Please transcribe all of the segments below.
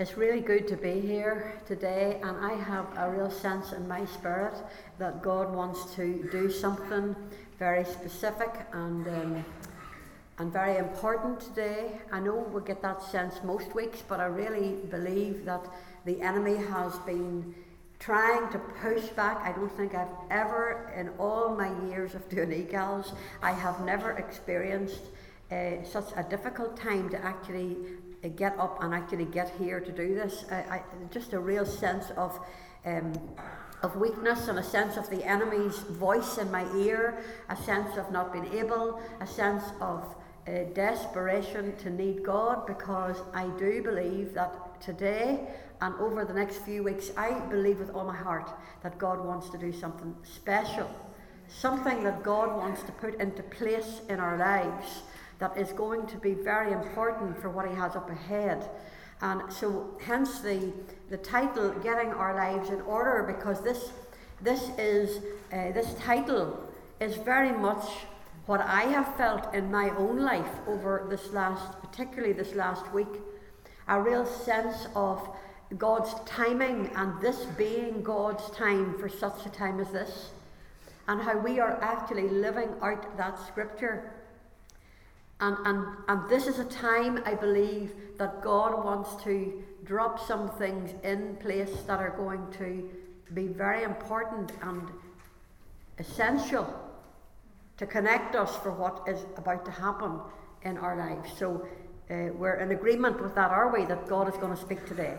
It's really good to be here today, and I have a real sense in my spirit that God wants to do something very specific and um, and very important today. I know we get that sense most weeks, but I really believe that the enemy has been trying to push back. I don't think I've ever, in all my years of doing egals, I have never experienced uh, such a difficult time to actually get up and actually get here to do this. I, I, just a real sense of. Um, of weakness and a sense of the enemy's voice in my ear, a sense of not being able, a sense of uh, desperation to need God because I do believe that today and over the next few weeks, I believe with all my heart that God wants to do something special, something that God wants to put into place in our lives that is going to be very important for what He has up ahead. And so, hence the, the title, Getting Our Lives in Order, because this, this, is, uh, this title is very much what I have felt in my own life over this last, particularly this last week. A real sense of God's timing and this being God's time for such a time as this, and how we are actually living out that scripture. And, and, and this is a time, I believe, that God wants to drop some things in place that are going to be very important and essential to connect us for what is about to happen in our lives. So uh, we're in agreement with that, are we? That God is going to speak today.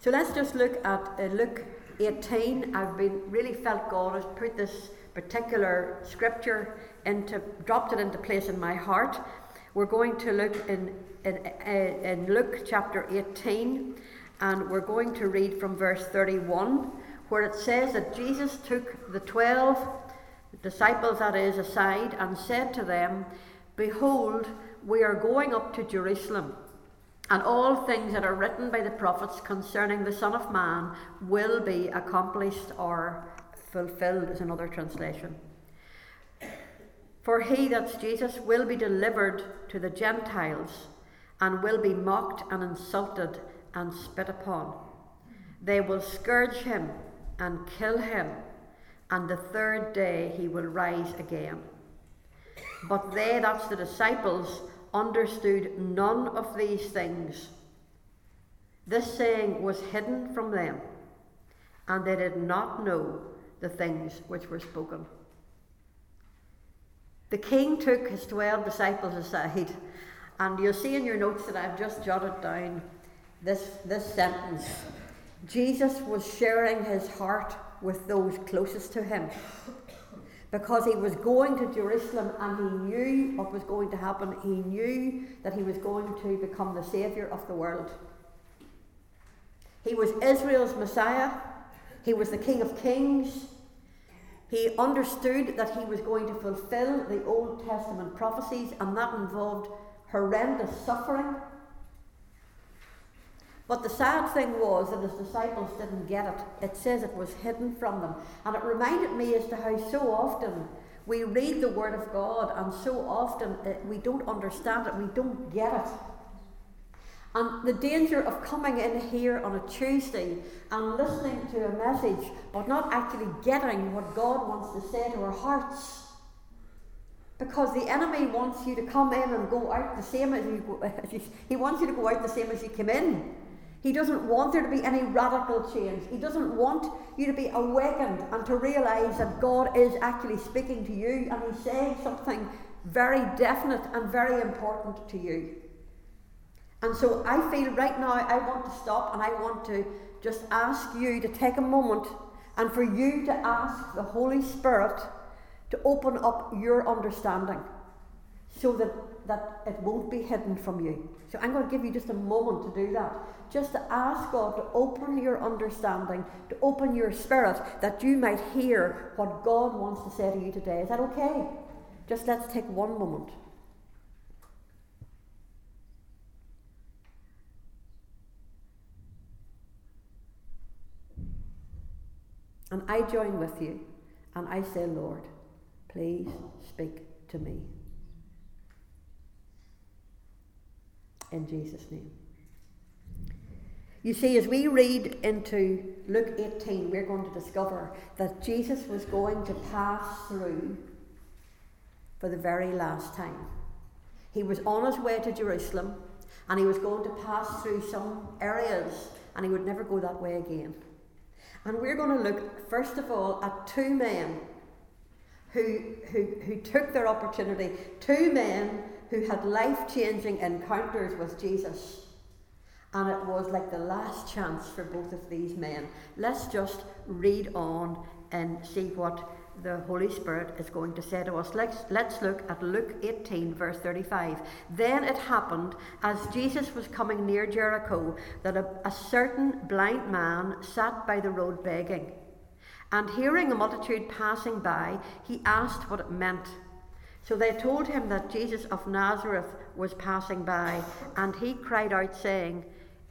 So let's just look at uh, Luke 18. I've been really felt God has put this particular scripture into, dropped it into place in my heart. We're going to look in, in, uh, in Luke chapter 18, and we're going to read from verse 31, where it says that Jesus took the twelve disciples, that is, aside and said to them, Behold, we are going up to Jerusalem, and all things that are written by the prophets concerning the Son of Man will be accomplished or fulfilled, is another translation. For he, that's Jesus, will be delivered to the Gentiles and will be mocked and insulted and spit upon. They will scourge him and kill him and the third day he will rise again. But they, that's the disciples, understood none of these things. This saying was hidden from them, and they did not know the things which were spoken. The king took his twelve disciples aside, and you'll see in your notes that I've just jotted down this, this sentence. Jesus was sharing his heart with those closest to him. Because he was going to Jerusalem and he knew what was going to happen. He knew that he was going to become the Saviour of the world. He was Israel's Messiah, he was the King of Kings. He understood that he was going to fulfill the Old Testament prophecies, and that involved horrendous suffering but the sad thing was that his disciples didn't get it. It says it was hidden from them. And it reminded me as to how so often we read the Word of God and so often it, we don't understand it, we don't get it. And the danger of coming in here on a Tuesday and listening to a message but not actually getting what God wants to say to our hearts. Because the enemy wants you to come in and go out the same as you, as you he wants you to go out the same as you came in. He doesn't want there to be any radical change. He doesn't want you to be awakened and to realize that God is actually speaking to you and He's saying something very definite and very important to you. And so I feel right now I want to stop and I want to just ask you to take a moment and for you to ask the Holy Spirit to open up your understanding so that, that it won't be hidden from you. So I'm going to give you just a moment to do that. Just to ask God to open your understanding, to open your spirit, that you might hear what God wants to say to you today. Is that okay? Just let's take one moment. And I join with you and I say, Lord, please speak to me. In Jesus' name. You see, as we read into Luke 18, we're going to discover that Jesus was going to pass through for the very last time. He was on his way to Jerusalem and he was going to pass through some areas and he would never go that way again. And we're going to look, first of all, at two men who, who, who took their opportunity, two men who had life changing encounters with Jesus. And it was like the last chance for both of these men. Let's just read on and see what the Holy Spirit is going to say to us. Let's, let's look at Luke 18, verse 35. Then it happened, as Jesus was coming near Jericho, that a, a certain blind man sat by the road begging. And hearing a multitude passing by, he asked what it meant. So they told him that Jesus of Nazareth was passing by, and he cried out, saying,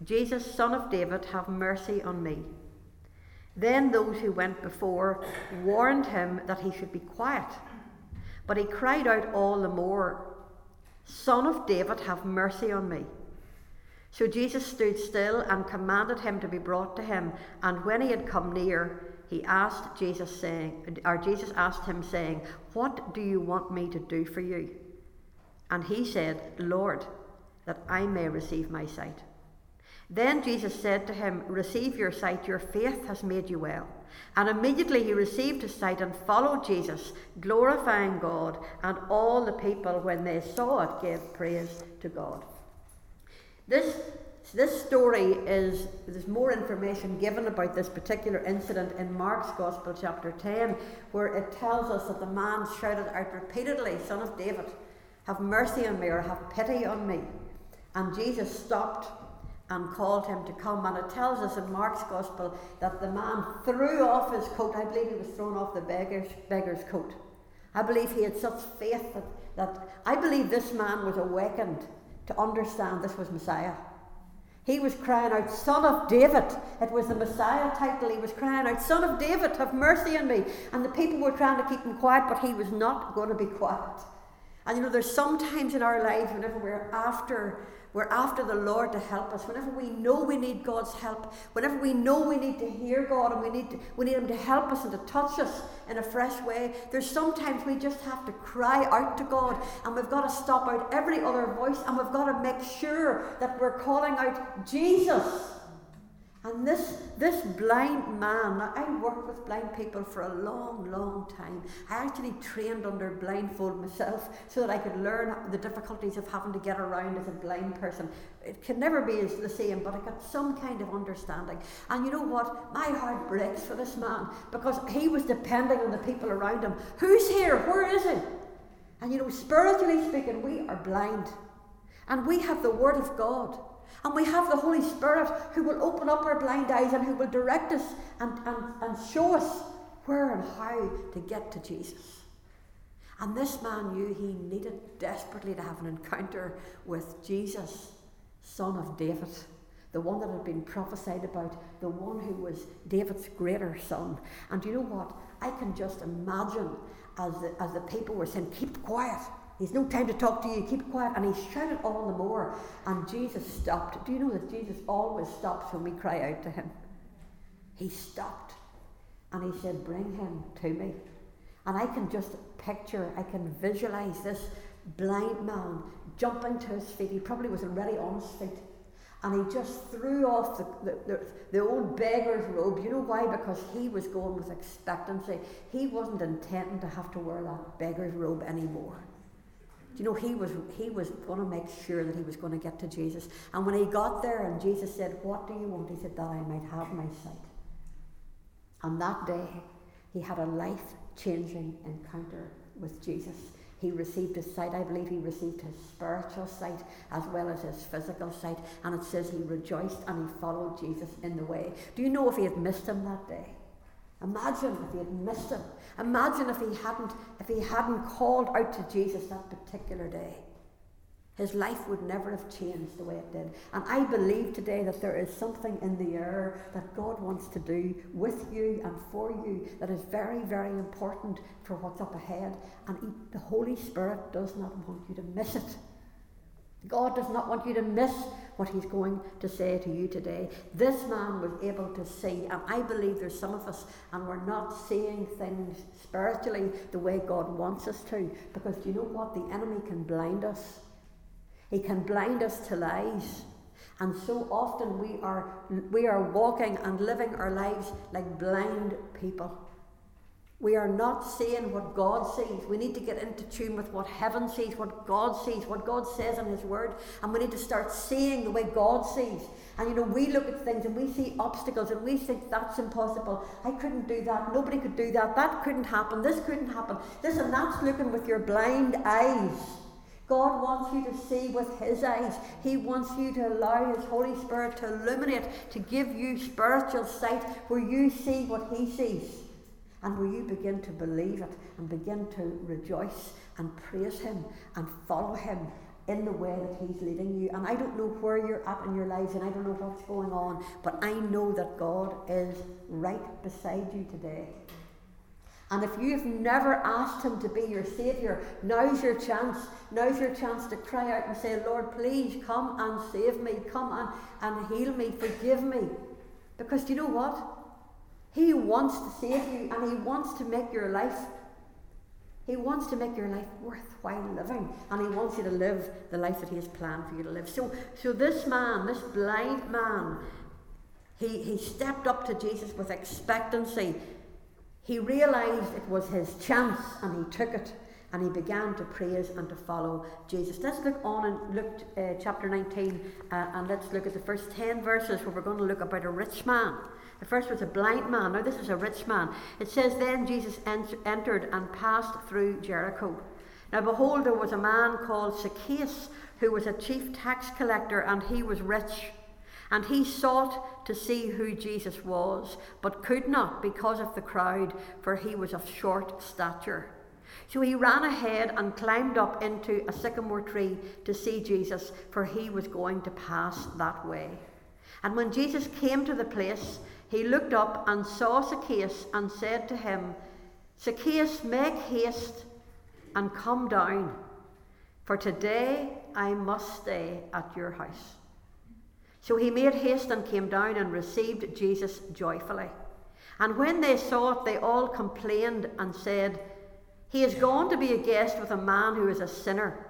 Jesus, son of David, have mercy on me. Then those who went before warned him that he should be quiet. But he cried out all the more, Son of David, have mercy on me. So Jesus stood still and commanded him to be brought to him. And when he had come near, he asked Jesus, saying, or Jesus asked him, saying, What do you want me to do for you? And he said, Lord, that I may receive my sight. Then Jesus said to him, Receive your sight, your faith has made you well. And immediately he received his sight and followed Jesus, glorifying God, and all the people, when they saw it, gave praise to God. This, this story is, there's more information given about this particular incident in Mark's Gospel, chapter 10, where it tells us that the man shouted out repeatedly, Son of David, have mercy on me, or have pity on me. And Jesus stopped and called him to come. And it tells us in Mark's Gospel that the man threw off his coat. I believe he was thrown off the beggar's, beggar's coat. I believe he had such faith that, that I believe this man was awakened to understand this was Messiah. He was crying out, Son of David. It was the Messiah title. He was crying out, Son of David, have mercy on me. And the people were trying to keep him quiet, but he was not going to be quiet. And you know, there's sometimes in our lives, whenever we're after we're after the Lord to help us. Whenever we know we need God's help, whenever we know we need to hear God and we need, to, we need Him to help us and to touch us in a fresh way, there's sometimes we just have to cry out to God and we've got to stop out every other voice and we've got to make sure that we're calling out Jesus. And this, this blind man, I worked with blind people for a long, long time. I actually trained under blindfold myself so that I could learn the difficulties of having to get around as a blind person. It can never be as the same, but I got some kind of understanding. And you know what? My heart breaks for this man because he was depending on the people around him. Who's here? Where is he? And you know, spiritually speaking, we are blind. And we have the Word of God. And we have the Holy Spirit who will open up our blind eyes and who will direct us and, and, and show us where and how to get to Jesus. And this man knew he needed desperately to have an encounter with Jesus, son of David, the one that had been prophesied about, the one who was David's greater son. And you know what? I can just imagine as the, as the people were saying, Keep quiet, He's no time to talk to you. Keep quiet. And he shouted all the more. And Jesus stopped. Do you know that Jesus always stops when we cry out to him? He stopped. And he said, Bring him to me. And I can just picture, I can visualize this blind man jumping to his feet. He probably was already on his feet. And he just threw off the, the, the, the, old beggar's robe. You know why? Because he was going with expectancy. He wasn't intending to have to wear that beggar's robe anymore. Do you know he was he was going to make sure that he was going to get to Jesus. And when he got there and Jesus said, "What do you want?" He said, "That I might have my sight." And that day, he had a life-changing encounter with Jesus. He received his sight. I believe he received his spiritual sight as well as his physical sight. And it says he rejoiced and he followed Jesus in the way. Do you know if he had missed him that day? Imagine if he had missed him. Imagine if he hadn't if he hadn't called out to Jesus that particular day. His life would never have changed the way it did. And I believe today that there is something in the air that God wants to do with you and for you that is very, very important for what's up ahead. And the Holy Spirit does not want you to miss it. God does not want you to miss what He's going to say to you today. This man was able to see, and I believe there's some of us, and we're not seeing things spiritually the way God wants us to. Because do you know what? The enemy can blind us, he can blind us to lies. And so often we are, we are walking and living our lives like blind people. We are not seeing what God sees. We need to get into tune with what heaven sees, what God sees, what God says in His Word. And we need to start seeing the way God sees. And you know, we look at things and we see obstacles and we think that's impossible. I couldn't do that. Nobody could do that. That couldn't happen. This couldn't happen. Listen, that's looking with your blind eyes. God wants you to see with His eyes. He wants you to allow His Holy Spirit to illuminate, to give you spiritual sight where you see what He sees and will you begin to believe it and begin to rejoice and praise Him and follow Him in the way that He's leading you. And I don't know where you're at in your lives and I don't know what's going on, but I know that God is right beside you today. And if you've never asked Him to be your Saviour, now's your chance. Now's your chance to cry out and say, Lord, please come and save me. Come and, and heal me. Forgive me. Because do you know what? He wants to save you and He wants to make your life. He wants to make your life worthwhile living, and He wants you to live the life that He has planned for you to live. So, so this man, this blind man, he, he stepped up to Jesus with expectancy. He realized it was his chance, and he took it, and he began to praise and to follow Jesus. Let's look on and look uh, chapter 19, uh, and let's look at the first 10 verses where we're going to look about a rich man. The first was a blind man. Now, this is a rich man. It says, Then Jesus entered and passed through Jericho. Now, behold, there was a man called Zacchaeus, who was a chief tax collector, and he was rich. And he sought to see who Jesus was, but could not because of the crowd, for he was of short stature. So he ran ahead and climbed up into a sycamore tree to see Jesus, for he was going to pass that way. And when Jesus came to the place, he looked up and saw Zacchaeus and said to him, Zacchaeus, make haste and come down, for today I must stay at your house. So he made haste and came down and received Jesus joyfully. And when they saw it, they all complained and said, He is gone to be a guest with a man who is a sinner.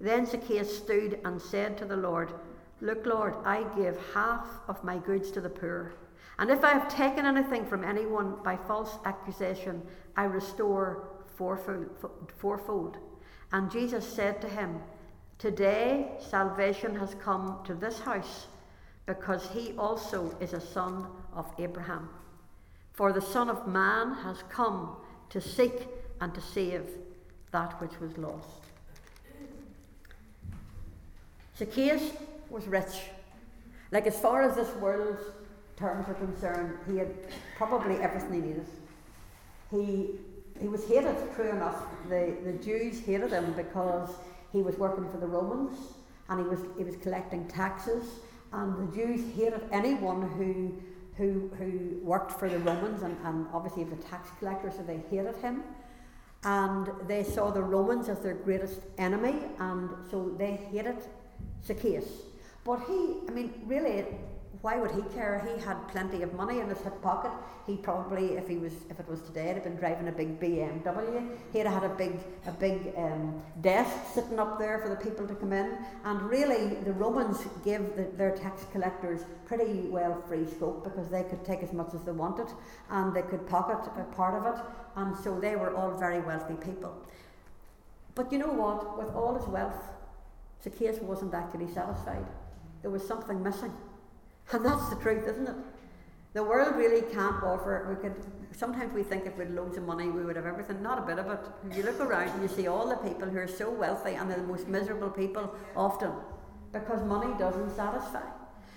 Then Zacchaeus stood and said to the Lord, Look, Lord, I give half of my goods to the poor. And if I have taken anything from anyone by false accusation, I restore fourfold. And Jesus said to him, Today salvation has come to this house, because he also is a son of Abraham. For the Son of Man has come to seek and to save that which was lost. Zacchaeus was rich. Like, as far as this world's terms are concerned, he had probably everything he needed. He, he was hated, true enough. The, the Jews hated him because he was working for the Romans and he was, he was collecting taxes. And the Jews hated anyone who, who, who worked for the Romans, and, and obviously he was a tax collector, so they hated him. And they saw the Romans as their greatest enemy, and so they hated Zacchaeus. But he, I mean, really, why would he care? He had plenty of money in his hip pocket. He probably, if he was, if it was today, he'd have been driving a big BMW. He'd have had a big, a big um, desk sitting up there for the people to come in. And really, the Romans gave the, their tax collectors pretty well free scope because they could take as much as they wanted, and they could pocket a part of it. And so they were all very wealthy people. But you know what? With all his wealth, Zacchaeus wasn't actually satisfied. There was something missing. And that's the truth, isn't it? The world really can't offer. We could sometimes we think if we had loads of money we would have everything. Not a bit of it. If you look around and you see all the people who are so wealthy and they're the most miserable people often because money doesn't satisfy.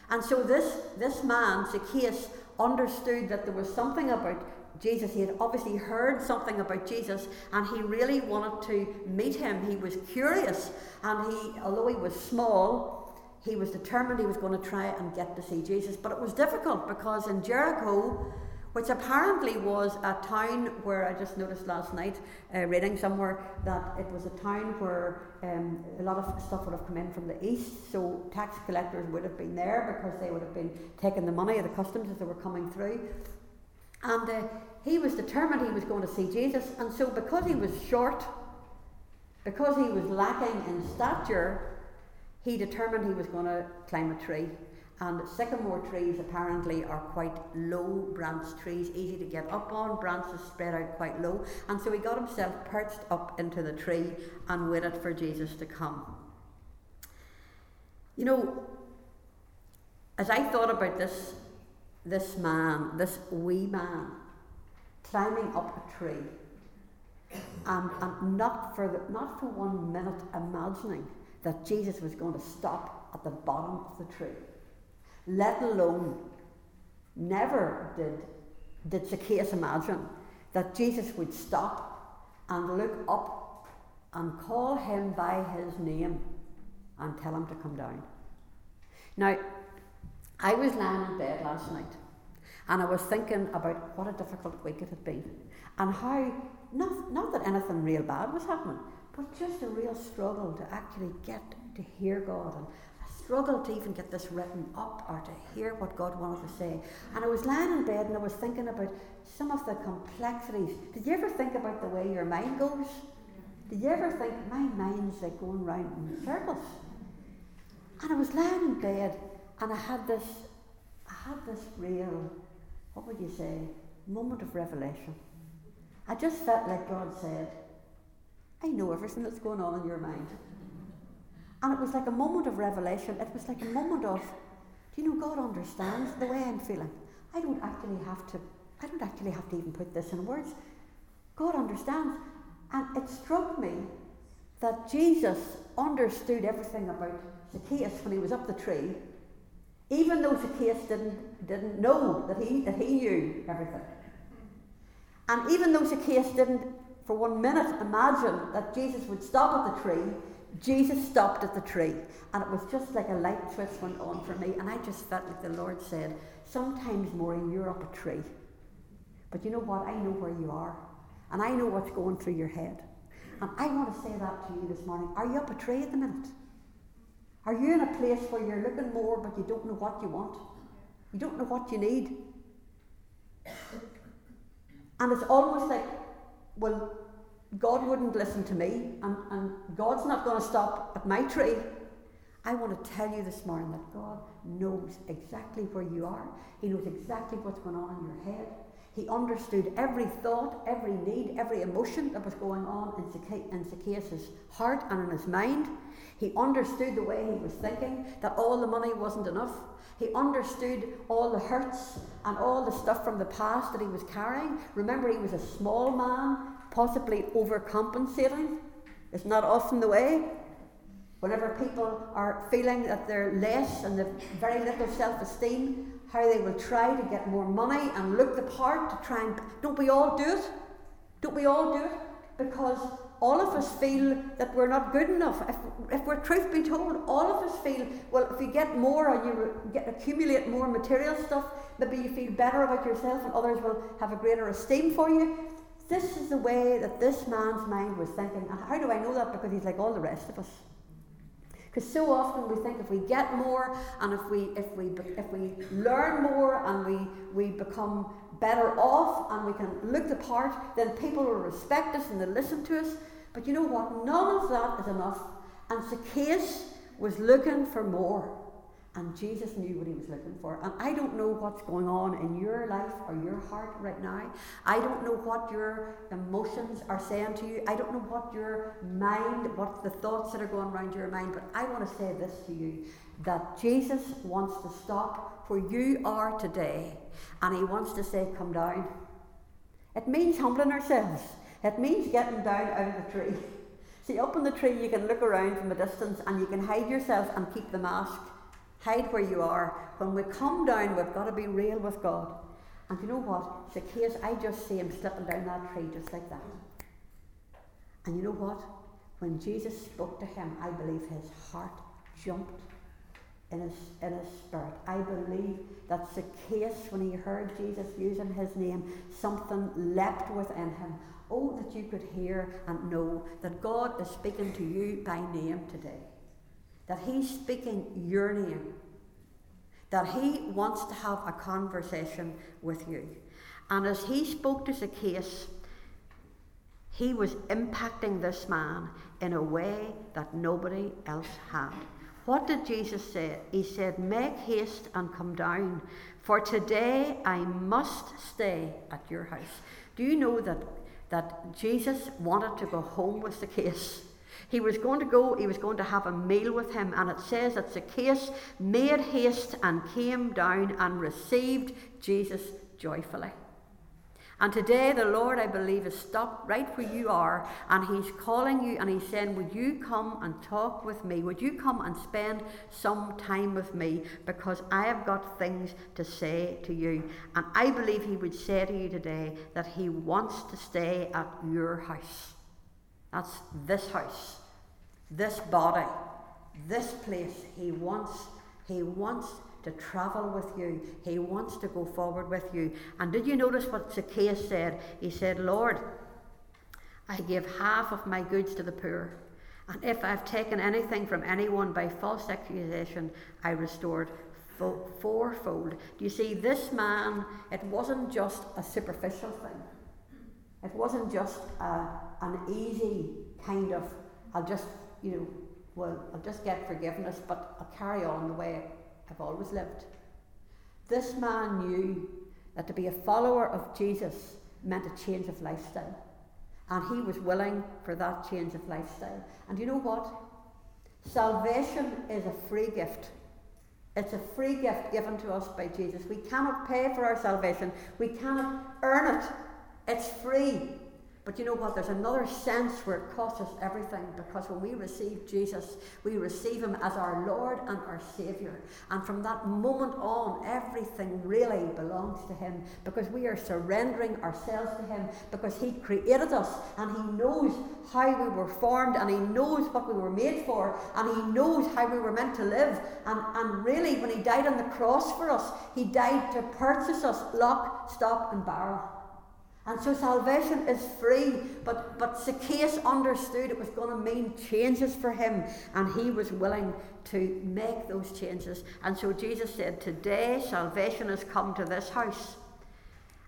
And so this this man, Zacchaeus, understood that there was something about Jesus. He had obviously heard something about Jesus and he really wanted to meet him. He was curious and he although he was small, he was determined he was going to try and get to see Jesus. But it was difficult because in Jericho, which apparently was a town where I just noticed last night, uh, reading somewhere, that it was a town where um, a lot of stuff would have come in from the east, so tax collectors would have been there because they would have been taking the money of the customs as they were coming through. And uh, he was determined he was going to see Jesus, and so because he was short, because he was lacking in stature, he determined he was going to climb a tree. And sycamore trees apparently are quite low branch trees, easy to get up on, branches spread out quite low. And so he got himself perched up into the tree and waited for Jesus to come. You know, as I thought about this, this man, this wee man, climbing up a tree, and, and not, for the, not for one minute imagining that Jesus was going to stop at the bottom of the tree let alone never did, did Zacchaeus imagine that Jesus would stop and look up and call him by his name and tell him to come down. Now, I was lying in bed last night and I was thinking about what a difficult week it had been and how, not, not that anything real bad was happening, but just a real struggle to actually get to hear God and I struggled to even get this written up or to hear what God wanted to say. And I was lying in bed and I was thinking about some of the complexities. Did you ever think about the way your mind goes? Did you ever think, my mind's like going round in circles? And I was lying in bed and I had this, I had this real, what would you say, moment of revelation. I just felt like God said, I know everything that's going on in your mind. And it was like a moment of revelation. It was like a moment of, do you know, God understands the way I'm feeling. I don't actually have to, I don't actually have to even put this in words. God understands. And it struck me that Jesus understood everything about Zacchaeus when he was up the tree, even though Zacchaeus didn't, didn't know that he, that he knew everything. And even though Zacchaeus didn't for one minute imagine that Jesus would stop at the tree, Jesus stopped at the tree, and it was just like a light switch went on for me, and I just felt like the Lord said, Sometimes, Maureen, you're up a tree. But you know what? I know where you are, and I know what's going through your head. And I want to say that to you this morning. Are you up a tree at the minute? Are you in a place where you're looking more, but you don't know what you want? You don't know what you need? And it's almost like, well, God wouldn't listen to me, and, and God's not going to stop at my tree. I want to tell you this morning that God knows exactly where you are. He knows exactly what's going on in your head. He understood every thought, every need, every emotion that was going on in, Zacchaeus' heart and in his mind. He understood the way he was thinking, that all the money wasn't enough. He understood all the hurts and all the stuff from the past that he was carrying. Remember, he was a small man possibly overcompensating. It's not often the way. Whenever people are feeling that they're less and they've very little self esteem, how they will try to get more money and look the part to try and. Don't we all do it? Don't we all do it? Because all of us feel that we're not good enough. If, if we're truth be told, all of us feel, well, if you get more and you get, accumulate more material stuff, maybe you feel better about yourself and others will have a greater esteem for you. This is the way that this man's mind was thinking. And how do I know that? Because he's like all the rest of us. Because so often we think if we get more and if we if we if we learn more and we we become better off and we can look the part, then people will respect us and they'll listen to us. But you know what? None of that is enough. And Zacchaeus was looking for more. And Jesus knew what he was looking for. And I don't know what's going on in your life or your heart right now. I don't know what your emotions are saying to you. I don't know what your mind, what the thoughts that are going around your mind. But I want to say this to you that Jesus wants to stop where you are today. And he wants to say, Come down. It means humbling ourselves, it means getting down out of the tree. See, up in the tree, you can look around from a distance and you can hide yourself and keep the mask. Hide where you are. When we come down, we've got to be real with God. And you know what? Zacchaeus, I just see him slipping down that tree just like that. And you know what? When Jesus spoke to him, I believe his heart jumped in his, in his spirit. I believe that Zacchaeus, when he heard Jesus using his name, something leapt within him. Oh, that you could hear and know that God is speaking to you by name today. That He's speaking your name. That He wants to have a conversation with you. And as He spoke to Zacchaeus, He was impacting this man in a way that nobody else had. What did Jesus say? He said, Make haste and come down, for today I must stay at your house. Do you know that, that Jesus wanted to go home with Zacchaeus? He was going to go, he was going to have a meal with him, and it says that Zacchaeus made haste and came down and received Jesus joyfully. And today, the Lord, I believe, has stopped right where you are and He's calling you and He's saying, Would you come and talk with me? Would you come and spend some time with me? Because I have got things to say to you. And I believe He would say to you today that He wants to stay at your house. That's this house, this body, this place. He wants, He wants to travel with you. He wants to go forward with you. And did you notice what Zacchaeus said? He said, Lord, I give half of my goods to the poor. And if I've taken anything from anyone by false accusation, I restored fourfold. Do you see, this man, it wasn't just a superficial thing. It wasn't just a, an easy kind of, I'll just, you know, well, I'll just get forgiveness, but I'll carry on the way I've always lived. This man knew that to be a follower of Jesus meant a change of lifestyle. And he was willing for that change of lifestyle. And you know what? Salvation is a free gift. It's a free gift given to us by Jesus. We cannot pay for our salvation, we cannot earn it. It's free. But you know what? There's another sense where it costs us everything because when we receive Jesus, we receive Him as our Lord and our Saviour. And from that moment on, everything really belongs to Him because we are surrendering ourselves to Him because He created us and He knows how we were formed and He knows what we were made for and He knows how we were meant to live. And, and really, when He died on the cross for us, He died to purchase us lock, stock, and barrel. And so salvation is free, but, but Zacchaeus understood it was going to mean changes for him, and he was willing to make those changes. And so Jesus said, Today salvation has come to this house.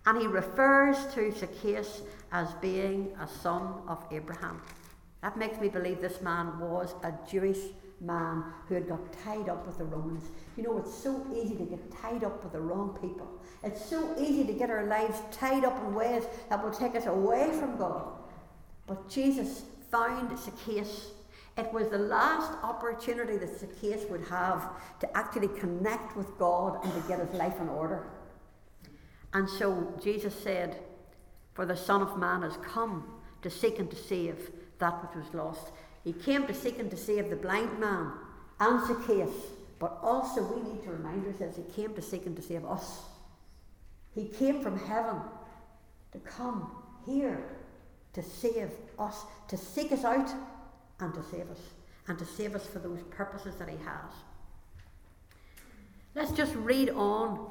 And he refers to Zacchaeus as being a son of Abraham. That makes me believe this man was a Jewish man who had got tied up with the Romans. You know, it's so easy to get tied up with the wrong people. It's so easy to get our lives tied up in ways that will take us away from God. But Jesus found Zacchaeus. It was the last opportunity that Zacchaeus would have to actually connect with God and to get his life in order. And so Jesus said, For the Son of Man has come to seek and to save that which was lost. He came to seek and to save the blind man and Zacchaeus, but also we need to remind ourselves he came to seek and to save us. He came from heaven to come here to save us, to seek us out and to save us, and to save us for those purposes that He has. Let's just read on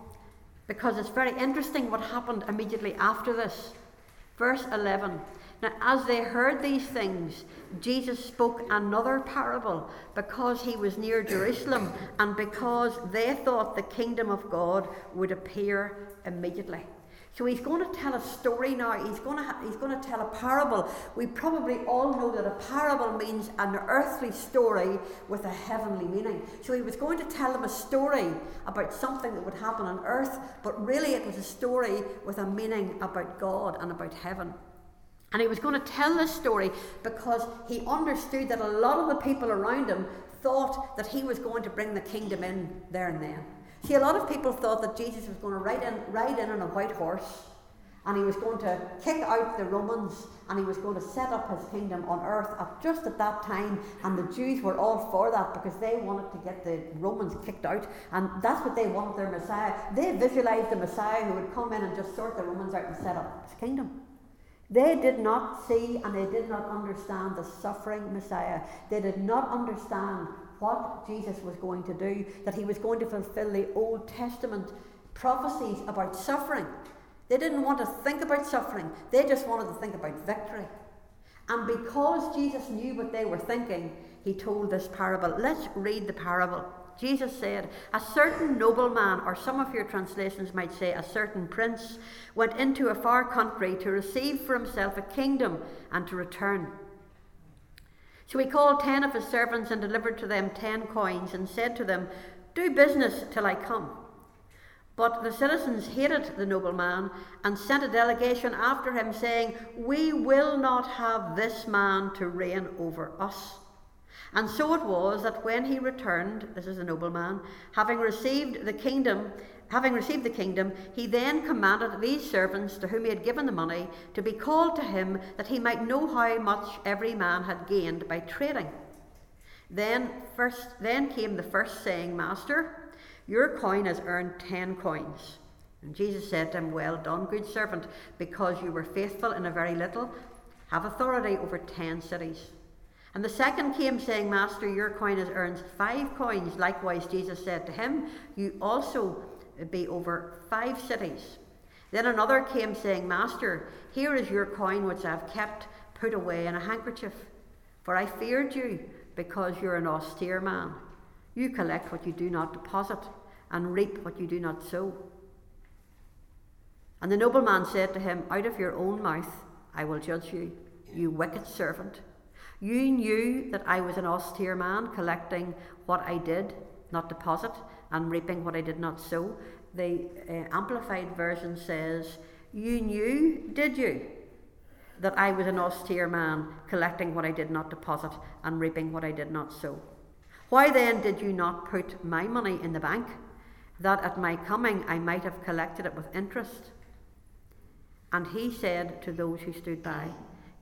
because it's very interesting what happened immediately after this. Verse 11 now, as they heard these things, Jesus spoke another parable because he was near Jerusalem and because they thought the kingdom of God would appear immediately. So he's going to tell a story now. He's going to, ha- he's going to tell a parable. We probably all know that a parable means an earthly story with a heavenly meaning. So he was going to tell them a story about something that would happen on earth, but really it was a story with a meaning about God and about heaven. And he was going to tell this story because he understood that a lot of the people around him thought that he was going to bring the kingdom in there and then. See, a lot of people thought that Jesus was going to ride in, ride in on a white horse and he was going to kick out the Romans and he was going to set up his kingdom on earth at just at that time. And the Jews were all for that because they wanted to get the Romans kicked out. And that's what they wanted their Messiah. They visualized the Messiah who would come in and just sort the Romans out and set up his kingdom. They did not see and they did not understand the suffering Messiah. They did not understand what Jesus was going to do, that he was going to fulfill the Old Testament prophecies about suffering. They didn't want to think about suffering, they just wanted to think about victory. And because Jesus knew what they were thinking, he told this parable. Let's read the parable. Jesus said, A certain nobleman, or some of your translations might say, a certain prince, went into a far country to receive for himself a kingdom and to return. So he called ten of his servants and delivered to them ten coins and said to them, Do business till I come. But the citizens hated the nobleman and sent a delegation after him, saying, We will not have this man to reign over us. And so it was that when he returned, this is a nobleman, having received the kingdom, having received the kingdom, he then commanded these servants to whom he had given the money to be called to him that he might know how much every man had gained by trading. Then first then came the first saying, Master, your coin has earned ten coins. And Jesus said to him, Well done, good servant, because you were faithful in a very little, have authority over ten cities. And the second came, saying, Master, your coin has earned five coins. Likewise, Jesus said to him, You also be over five cities. Then another came, saying, Master, here is your coin which I have kept put away in a handkerchief. For I feared you, because you're an austere man. You collect what you do not deposit, and reap what you do not sow. And the nobleman said to him, Out of your own mouth I will judge you, you wicked servant. You knew that I was an austere man, collecting what I did not deposit, and reaping what I did not sow. The uh, Amplified Version says, You knew, did you, that I was an austere man, collecting what I did not deposit, and reaping what I did not sow. Why then did you not put my money in the bank, that at my coming I might have collected it with interest? And he said to those who stood by,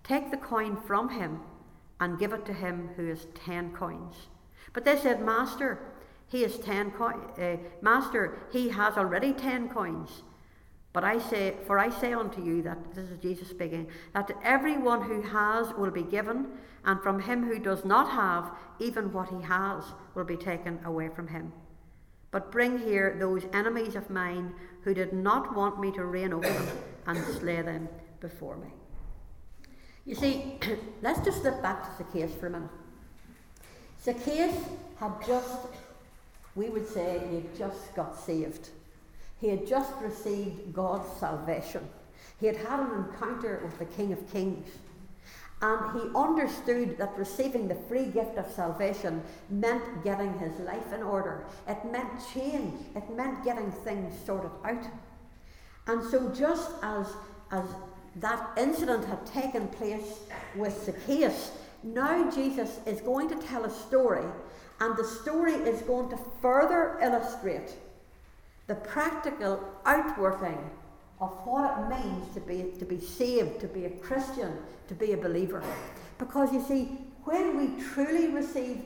Take the coin from him and give it to him who has ten coins. But they said, Master, he has ten coins. Uh, Master, he has already ten coins. But I say, for I say unto you that this is Jesus speaking, that to everyone who has will be given, and from him who does not have, even what he has will be taken away from him. But bring here those enemies of mine who did not want me to reign over them, and slay them before me. You see, let's just step back to Zacchaeus for a minute. Zacchaeus had just, we would say, he had just got saved. He had just received God's salvation. He had had an encounter with the King of Kings. And he understood that receiving the free gift of salvation meant getting his life in order. It meant change. It meant getting things sorted out. And so, just as, as that incident had taken place with Zacchaeus, now Jesus is going to tell a story, and the story is going to further illustrate the practical outworking of what it means to be, to be saved, to be a Christian, to be a believer. Because you see, when we truly receive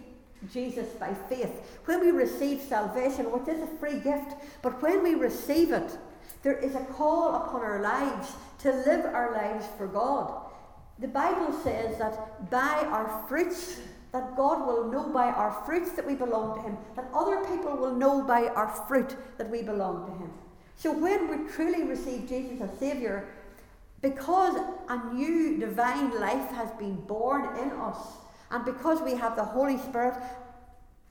Jesus by faith, when we receive salvation, which is a free gift, but when we receive it, there is a call upon our lives to live our lives for God. The Bible says that by our fruits, that God will know by our fruits that we belong to Him, that other people will know by our fruit that we belong to Him. So when we truly receive Jesus as Saviour, because a new divine life has been born in us, and because we have the Holy Spirit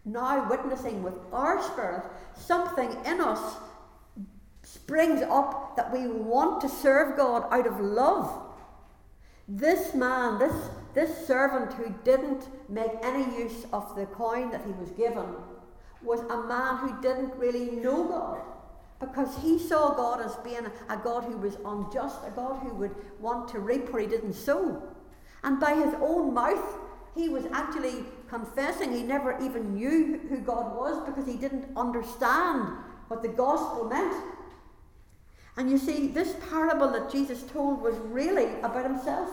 now witnessing with our spirit, something in us springs up that we want to serve God out of love. This man, this, this servant who didn't make any use of the coin that he was given, was a man who didn't really know God. Because he saw God as being a God who was unjust, a God who would want to reap where he didn't sow. And by his own mouth, he was actually confessing he never even knew who God was because he didn't understand what the gospel meant. And you see, this parable that Jesus told was really about himself.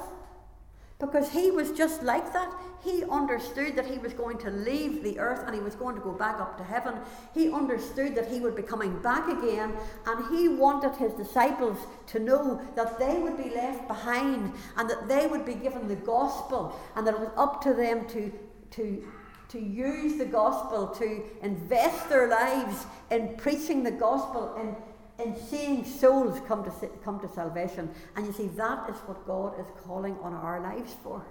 Because he was just like that. He understood that he was going to leave the earth and he was going to go back up to heaven. He understood that he would be coming back again, and he wanted his disciples to know that they would be left behind and that they would be given the gospel, and that it was up to them to, to, to use the gospel, to invest their lives in preaching the gospel, in in seeing souls come to, come to salvation. And you see, that is what God is calling on our lives for.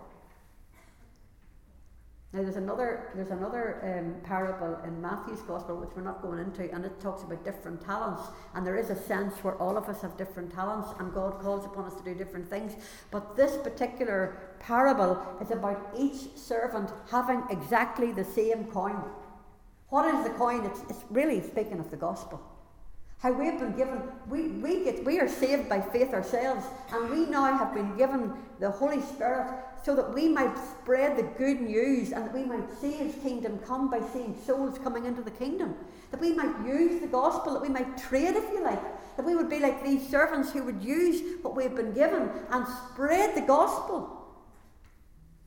Now there's another there's another um, parable in Matthew's gospel which we're not going into, and it talks about different talents. And there is a sense where all of us have different talents, and God calls upon us to do different things. But this particular parable is about each servant having exactly the same coin. What is the coin? It's, it's really speaking of the gospel. How we've been given, we, we, get, we are saved by faith ourselves, and we now have been given the Holy Spirit so that we might spread the good news and that we might see His kingdom come by seeing souls coming into the kingdom. That we might use the gospel, that we might trade, if you like. That we would be like these servants who would use what we've been given and spread the gospel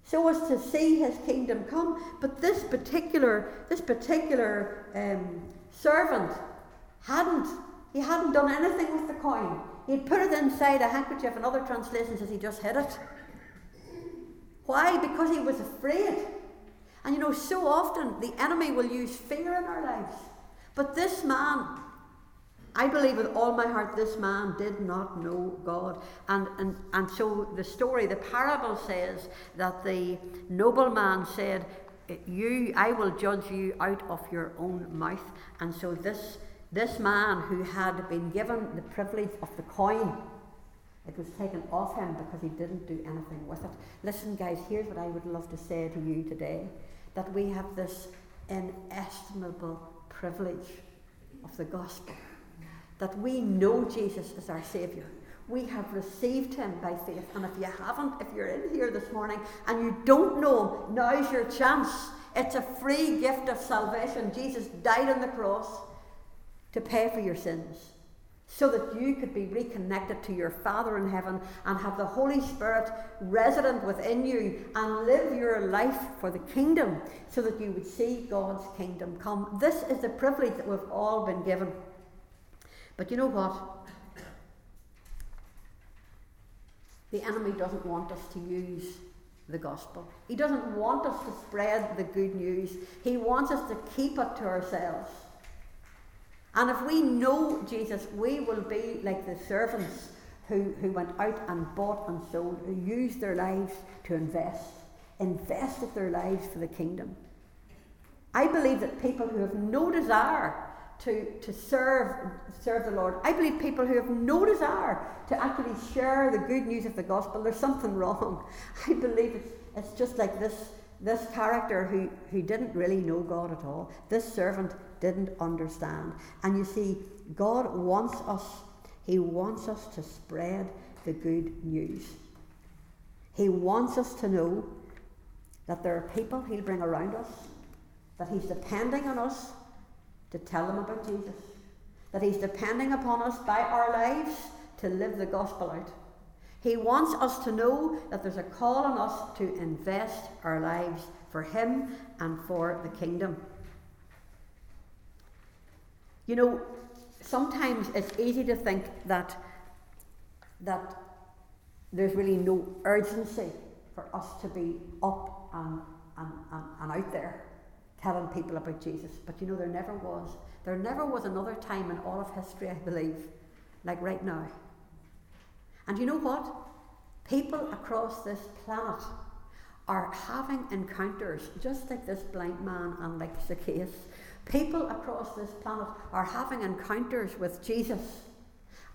so as to see his kingdom come. But this particular, this particular um, servant hadn't, he hadn't done anything with the coin. He'd put it inside a handkerchief, and other translations says he just hid it. Why? Because he was afraid. And you know, so often the enemy will use fear in our lives. But this man, I believe with all my heart, this man did not know God. And, and, and so the story, the parable says that the nobleman said, You, I will judge you out of your own mouth. And so this this man who had been given the privilege of the coin, it was taken off him because he didn't do anything with it. Listen, guys, here's what I would love to say to you today that we have this inestimable privilege of the gospel, that we know Jesus as our Saviour. We have received him by faith. And if you haven't, if you're in here this morning and you don't know, now's your chance. It's a free gift of salvation. Jesus died on the cross to pay for your sins so that you could be reconnected to your Father in heaven and have the Holy Spirit resident within you and live your life for the kingdom so that you would see God's kingdom come. This is the privilege that we've all been given. But you know what? The enemy doesn't want us to use the gospel. He doesn't want us to spread the good news. He wants us to keep it to ourselves. And if we know Jesus, we will be like the servants who, who went out and bought and sold, who used their lives to invest, invested their lives for the kingdom. I believe that people who have no desire to, to serve, serve the Lord, I believe people who have no desire to actually share the good news of the gospel, there's something wrong. I believe it's, it's just like this, this character who, who didn't really know God at all. This servant didn't understand. And you see, God wants us, He wants us to spread the good news. He wants us to know that there are people He'll bring around us, that He's depending on us to tell them about Jesus, that He's depending upon us by our lives to live the gospel out. He wants us to know that there's a call on us to invest our lives for Him and for the kingdom. You know, sometimes it's easy to think that that there's really no urgency for us to be up and, and, and, and out there telling people about Jesus. But you know, there never was. There never was another time in all of history, I believe, like right now. And you know what? People across this planet are having encounters just like this blind man and like Zacchaeus People across this planet are having encounters with Jesus.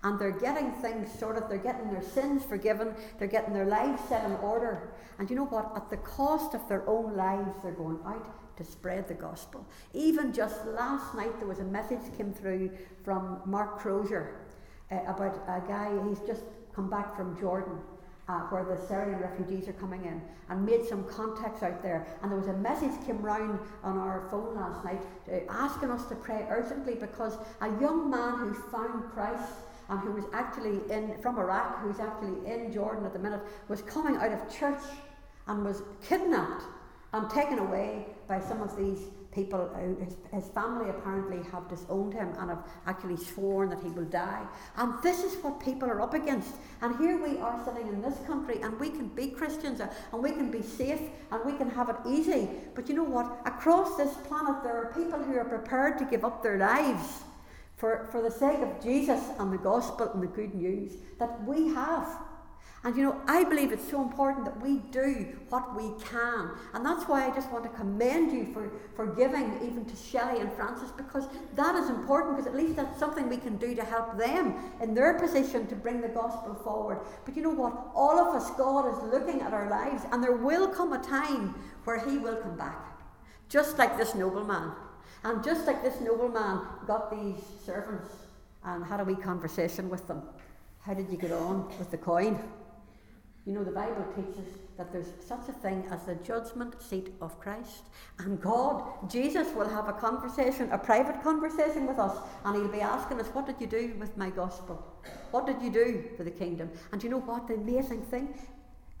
And they're getting things sorted, they're getting their sins forgiven, they're getting their lives set in order. And you know what? At the cost of their own lives, they're going out to spread the gospel. Even just last night, there was a message came through from Mark Crozier uh, about a guy, he's just come back from Jordan uh, where the Syrian refugees are coming in and made some contacts out there. And there was a message came round on our phone last night uh, asking us to pray urgently because a young man who found Christ and who was actually in from Iraq, who's actually in Jordan at the minute, was coming out of church and was kidnapped and taken away by some of these people, uh, his, his family apparently have disowned him and have actually sworn that he will die. And this is what people are up against. And here we are sitting in this country and we can be Christians uh, and we can be safe and we can have it easy. But you know what? Across this planet, there are people who are prepared to give up their lives for, for the sake of Jesus and the gospel and the good news that we have. And you know, I believe it's so important that we do what we can. And that's why I just want to commend you for, for giving even to Shelley and Francis, because that is important, because at least that's something we can do to help them in their position to bring the gospel forward. But you know what? All of us, God is looking at our lives, and there will come a time where He will come back. Just like this nobleman. And just like this nobleman got these servants and had a wee conversation with them. How did you get on with the coin? You know, the Bible teaches that there's such a thing as the judgment seat of Christ. And God, Jesus, will have a conversation, a private conversation with us, and He'll be asking us, What did you do with my gospel? What did you do for the kingdom? And you know what? The amazing thing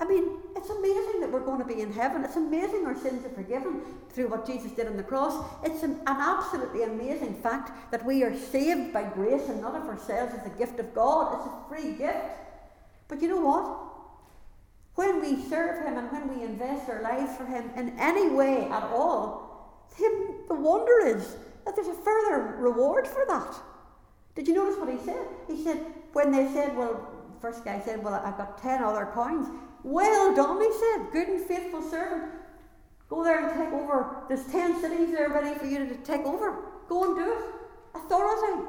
I mean, it's amazing that we're going to be in heaven. It's amazing our sins are forgiven through what Jesus did on the cross. It's an, an, absolutely amazing fact that we are saved by grace and not of ourselves. It's a gift of God, it's a free gift. But you know what? When we serve Him and when we invest our lives for Him in any way at all, him, the wonder is that there's a further reward for that. Did you notice what he said? He said, when they said, well, first guy said, well, I've got 10 other coins. Well done, he said, good and faithful servant. Go there and take over. There's 10 cities there ready for you to take over. Go and do it. Authority.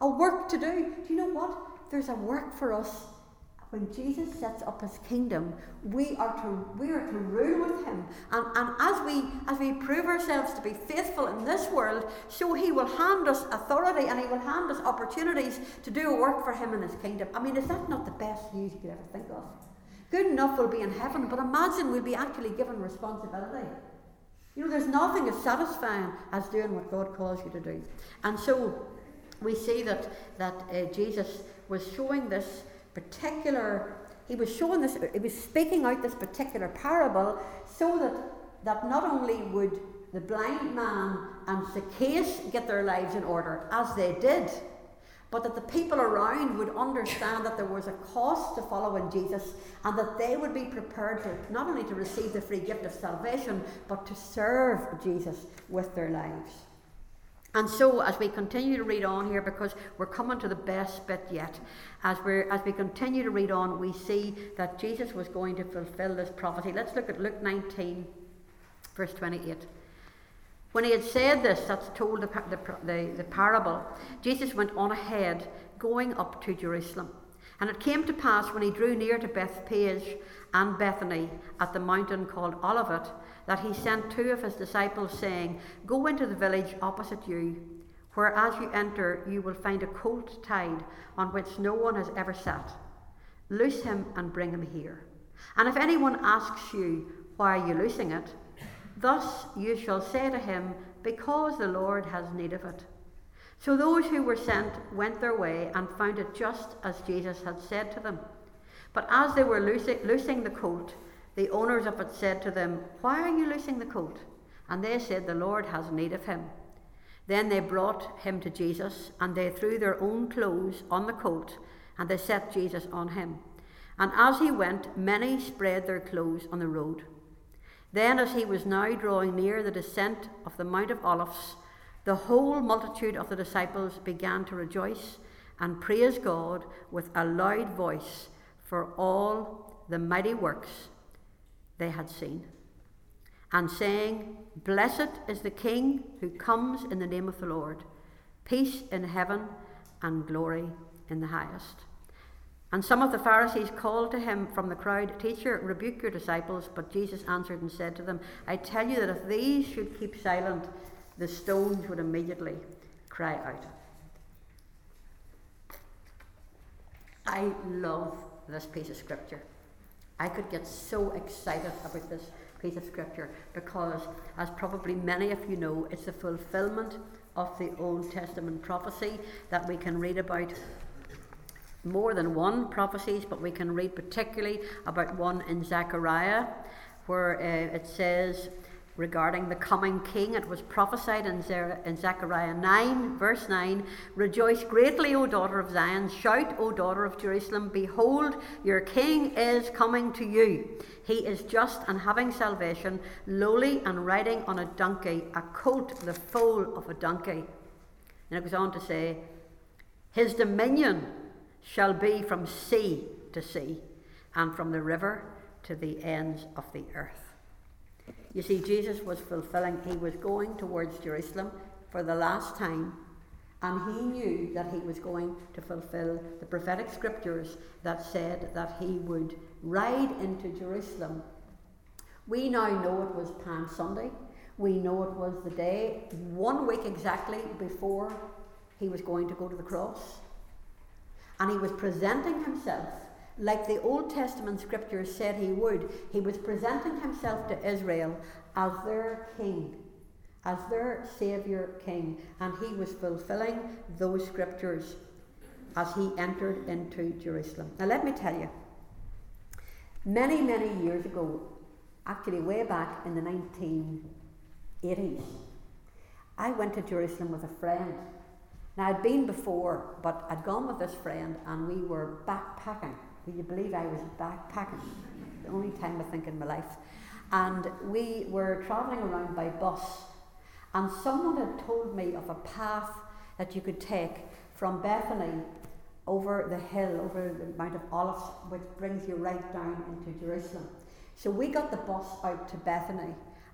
A work to do. Do you know what? There's a work for us when Jesus sets up his kingdom, we are to we are to rule with him. And, and as we as we prove ourselves to be faithful in this world, so he will hand us authority and he will hand us opportunities to do work for him in his kingdom. I mean, is that not the best news you could ever think of? Good enough we'll be in heaven, but imagine we'll be actually given responsibility. You know, there's nothing as satisfying as doing what God calls you to do. And so we see that that uh, Jesus was showing this particular, he was showing this, he was speaking out this particular parable so that, that not only would the blind man and Zacchaeus get their lives in order, as they did, but that the people around would understand that there was a cost to following Jesus and that they would be prepared to not only to receive the free gift of salvation, but to serve Jesus with their lives. And so, as we continue to read on here, because we're coming to the best bit yet, as, we as we continue to read on, we see that Jesus was going to fulfill this prophecy. Let's look at Luke 19, verse 28. When he had said this, that's told the, the, the, the parable, Jesus went on ahead, going up to Jerusalem. And it came to pass when he drew near to Bethphage and Bethany at the mountain called Olivet that he sent two of his disciples, saying, Go into the village opposite you, where as you enter you will find a colt tied on which no one has ever sat. Loose him and bring him here. And if anyone asks you, Why are you loosing it? Thus you shall say to him, Because the Lord has need of it. So those who were sent went their way and found it just as Jesus had said to them. But as they were loosing the colt, the owners of it said to them, Why are you loosing the colt? And they said, The Lord has need of him. Then they brought him to Jesus, and they threw their own clothes on the colt, and they set Jesus on him. And as he went, many spread their clothes on the road. Then, as he was now drawing near the descent of the Mount of Olives, the whole multitude of the disciples began to rejoice and praise God with a loud voice for all the mighty works they had seen, and saying, Blessed is the King who comes in the name of the Lord, peace in heaven and glory in the highest. And some of the Pharisees called to him from the crowd, Teacher, rebuke your disciples. But Jesus answered and said to them, I tell you that if these should keep silent, the stones would immediately cry out. I love this piece of scripture. I could get so excited about this piece of scripture because, as probably many of you know, it's the fulfillment of the Old Testament prophecy that we can read about. More than one prophecies, but we can read particularly about one in Zechariah, where uh, it says, regarding the coming king. It was prophesied in, in Zechariah 9, verse 9 Rejoice greatly, O daughter of Zion. Shout, O daughter of Jerusalem. Behold, your king is coming to you. He is just and having salvation, lowly and riding on a donkey, a colt, the foal of a donkey. And it goes on to say, His dominion shall be from sea to sea and from the river to the ends of the earth. You see, Jesus was fulfilling, he was going towards Jerusalem for the last time, and he knew that he was going to fulfill the prophetic scriptures that said that he would ride into Jerusalem. We now know it was Palm Sunday. We know it was the day, one week exactly before he was going to go to the cross. And he was presenting himself like the Old Testament scriptures said he would. He was presenting himself to Israel as their king, as their Saviour king. And he was fulfilling those scriptures as he entered into Jerusalem. Now, let me tell you, many, many years ago, actually way back in the 1980s, I went to Jerusalem with a friend. Now, I'd been before, but I'd gone with this friend and we were backpacking can you believe I was backpacking? The only time I think in my life. And we were travelling around by bus, and someone had told me of a path that you could take from Bethany over the hill, over the Mount of Olives, which brings you right down into Jerusalem. So we got the bus out to Bethany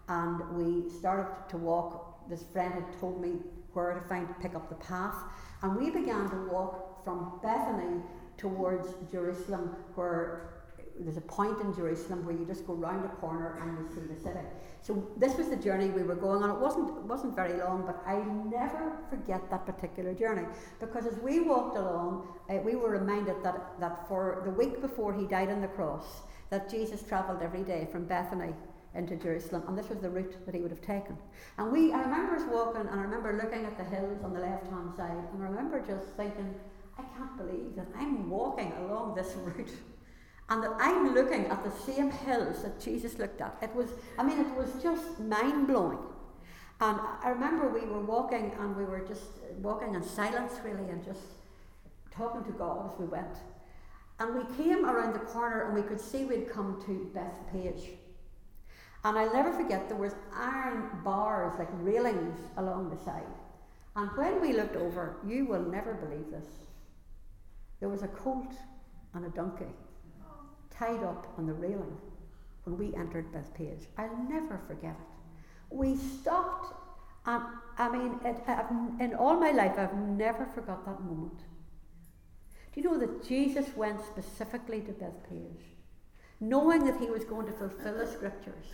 and we started to walk. This friend had told me where to find pick up the path, and we began to walk from Bethany towards Jerusalem, where there's a point in Jerusalem where you just go round a corner and you see the city. So this was the journey we were going on. It wasn't it wasn't very long, but I never forget that particular journey because as we walked along, uh, we were reminded that that for the week before he died on the cross, that Jesus travelled every day from Bethany into Jerusalem, and this was the route that he would have taken. And we, I remember us walking, and I remember looking at the hills on the left hand side, and I remember just thinking I can't believe that I'm walking along this route and that I'm looking at the same hills that Jesus looked at. It was, I mean, it was just mind blowing. And I remember we were walking and we were just walking in silence, really, and just talking to God as we went. And we came around the corner and we could see we'd come to Bethphage. And I'll never forget there was iron bars, like railings along the side. And when we looked over, you will never believe this. There was a colt and a donkey tied up on the railing when we entered Bethphage. I'll never forget it. We stopped, and I mean, it, in all my life, I've never forgot that moment. Do you know that Jesus went specifically to Bethphage, knowing that he was going to fulfill the scriptures,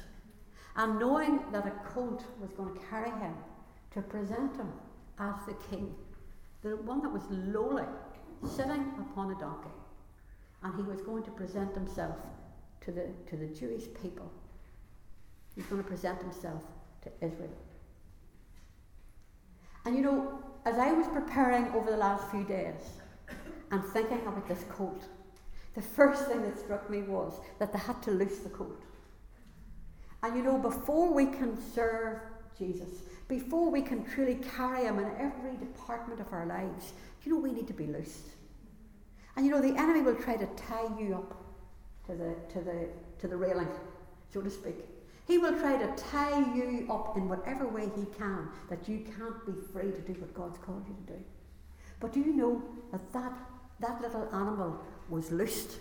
and knowing that a colt was going to carry him to present him as the king, the one that was lowly, sitting upon a donkey. And he was going to present himself to the, to the Jewish people. He's going to present himself to Israel. And you know, as I was preparing over the last few days and thinking about this colt, the first thing that struck me was that they had to loose the colt. And you know, before we can serve Jesus, before we can truly carry him in every department of our lives, you know we need to be loosed. And you know the enemy will try to tie you up to the to the to the railing, so to speak. He will try to tie you up in whatever way he can that you can't be free to do what God's called you to do. But do you know that that, that little animal was loosed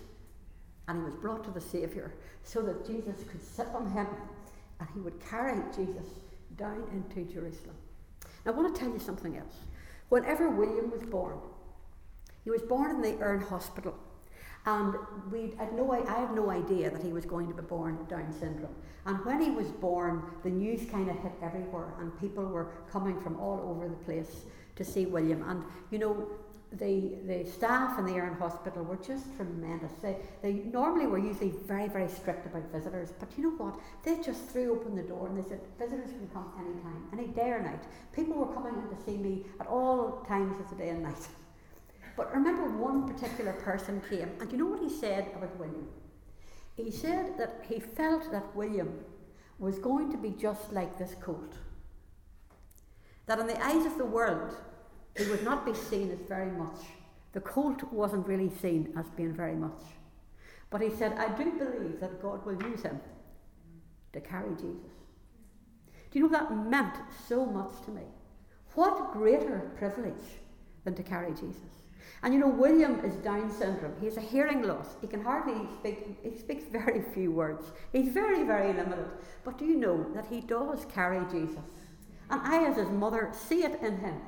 and he was brought to the Saviour so that Jesus could sit on him and he would carry Jesus down into Jerusalem. Now, I want to tell you something else. Whenever William was born, he was born in the Erne Hospital, and we had no, I had no idea that he was going to be born with Down syndrome. And when he was born, the news kind of hit everywhere, and people were coming from all over the place to see William. And you know, the, the staff in the Erne Hospital were just tremendous. They, they normally were usually very, very strict about visitors, but you know what? They just threw open the door and they said, visitors can come anytime, any day or night. People were coming in to see me at all times of the day and night. But remember, one particular person came, and you know what he said about William? He said that he felt that William was going to be just like this colt. That in the eyes of the world, he would not be seen as very much. The colt wasn't really seen as being very much. But he said, I do believe that God will use him to carry Jesus. Do you know that meant so much to me? What greater privilege than to carry Jesus? And you know, William is Down syndrome. He has a hearing loss. He can hardly speak, he speaks very few words. He's very, very limited. But do you know that he does carry Jesus? And I, as his mother, see it in him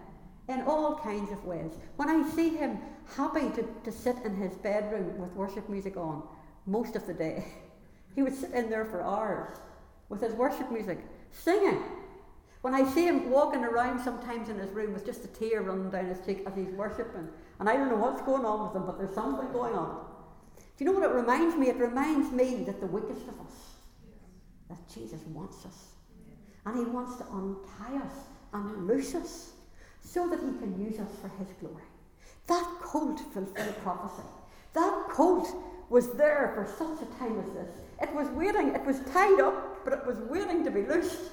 in all kinds of ways. When I see him happy to, to sit in his bedroom with worship music on most of the day, he would sit in there for hours with his worship music, singing. When I see him walking around sometimes in his room with just a tear running down his cheek as he's worshipping, and I don't know what's going on with him, but there's something going on. Do you know what it reminds me? It reminds me that the weakest of us, that Jesus wants us. And he wants to untie us and loose us so that he can use us for his glory. That colt fulfilled prophecy. That colt was there for such a time as this. It was waiting, it was tied up, but it was waiting to be loosed.